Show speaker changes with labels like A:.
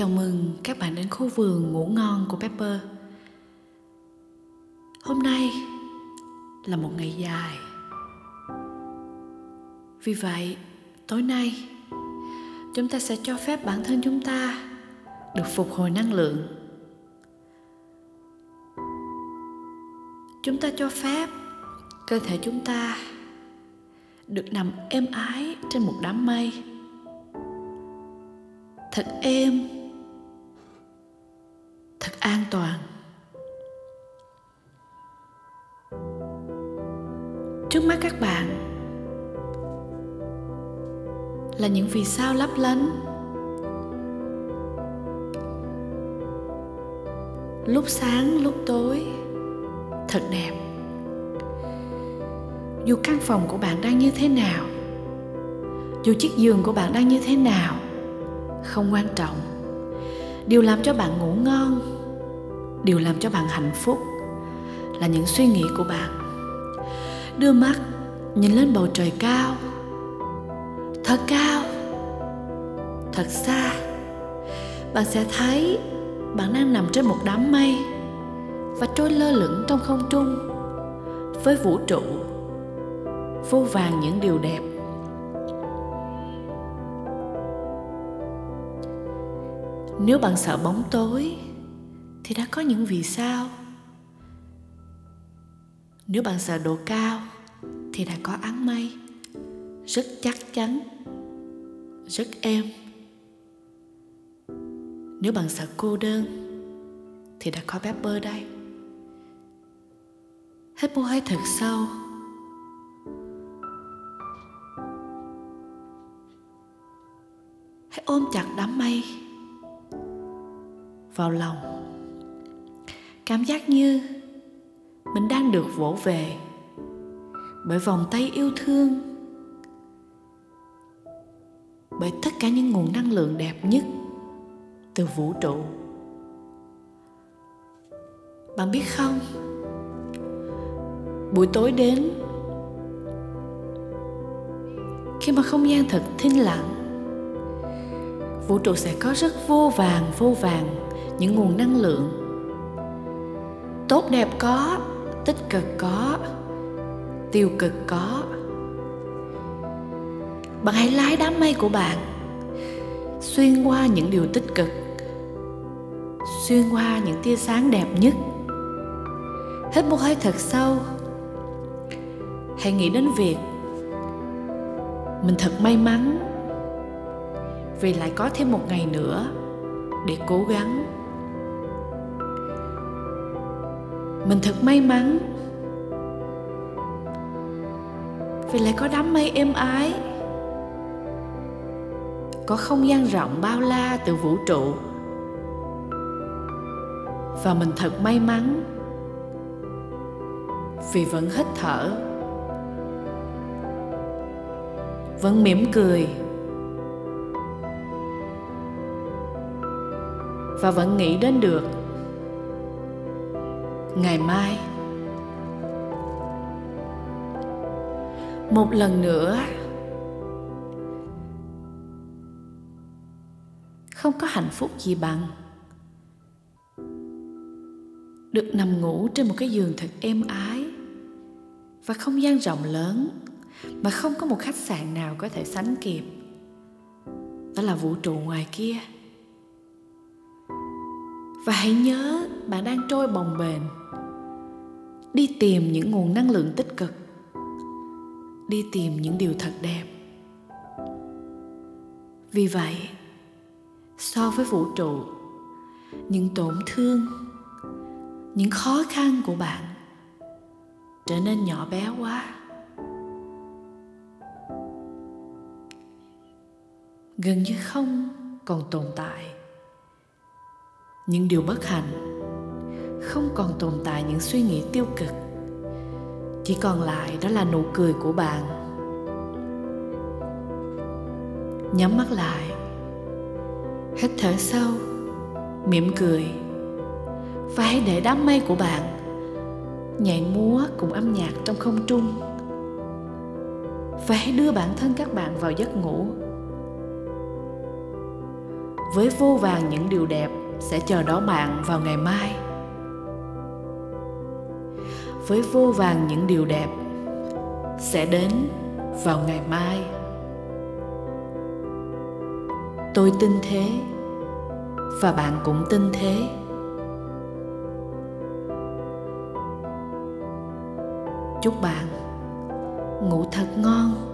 A: Chào mừng các bạn đến khu vườn ngủ ngon của Pepper. Hôm nay là một ngày dài. Vì vậy, tối nay chúng ta sẽ cho phép bản thân chúng ta được phục hồi năng lượng. Chúng ta cho phép cơ thể chúng ta được nằm êm ái trên một đám mây thật êm thật an toàn. Trước mắt các bạn là những vì sao lấp lánh. Lúc sáng, lúc tối, thật đẹp. Dù căn phòng của bạn đang như thế nào, dù chiếc giường của bạn đang như thế nào, không quan trọng điều làm cho bạn ngủ ngon, điều làm cho bạn hạnh phúc là những suy nghĩ của bạn. Đưa mắt nhìn lên bầu trời cao, thật cao, thật xa. Bạn sẽ thấy bạn đang nằm trên một đám mây và trôi lơ lửng trong không trung với vũ trụ vô vàng những điều đẹp. Nếu bạn sợ bóng tối, thì đã có những vì sao. Nếu bạn sợ độ cao, thì đã có áng mây. Rất chắc chắn, rất êm. Nếu bạn sợ cô đơn, thì đã có Pepper đây. Hít một hơi thật sâu. Hãy ôm chặt đám mây vào lòng. Cảm giác như mình đang được vỗ về bởi vòng tay yêu thương, bởi tất cả những nguồn năng lượng đẹp nhất từ vũ trụ. Bạn biết không? Buổi tối đến, khi mà không gian thật thinh lặng, vũ trụ sẽ có rất vô vàng vô vàng những nguồn năng lượng. Tốt đẹp có, tích cực có, tiêu cực có. Bạn hãy lái đám mây của bạn, xuyên qua những điều tích cực, xuyên qua những tia sáng đẹp nhất. Hít một hơi thật sâu. Hãy nghĩ đến việc mình thật may mắn vì lại có thêm một ngày nữa để cố gắng. Mình thật may mắn. Vì lại có đám mây êm ái. Có không gian rộng bao la từ vũ trụ. Và mình thật may mắn. Vì vẫn hít thở. Vẫn mỉm cười. Và vẫn nghĩ đến được ngày mai. Một lần nữa, không có hạnh phúc gì bằng được nằm ngủ trên một cái giường thật êm ái và không gian rộng lớn mà không có một khách sạn nào có thể sánh kịp. Đó là vũ trụ ngoài kia. Và hãy nhớ bạn đang trôi bồng bềnh đi tìm những nguồn năng lượng tích cực. Đi tìm những điều thật đẹp. Vì vậy, so với vũ trụ, những tổn thương, những khó khăn của bạn trở nên nhỏ bé quá. Gần như không còn tồn tại những điều bất hạnh không còn tồn tại những suy nghĩ tiêu cực. Chỉ còn lại đó là nụ cười của bạn. Nhắm mắt lại. Hít thở sâu, mỉm cười, và hãy để đám mây của bạn nhảy múa cùng âm nhạc trong không trung. Và hãy đưa bản thân các bạn vào giấc ngủ. Với vô vàng những điều đẹp sẽ chờ đón bạn vào ngày mai với vô vàng những điều đẹp, sẽ đến vào ngày mai. Tôi tin thế, và bạn cũng tin thế. Chúc bạn ngủ thật ngon.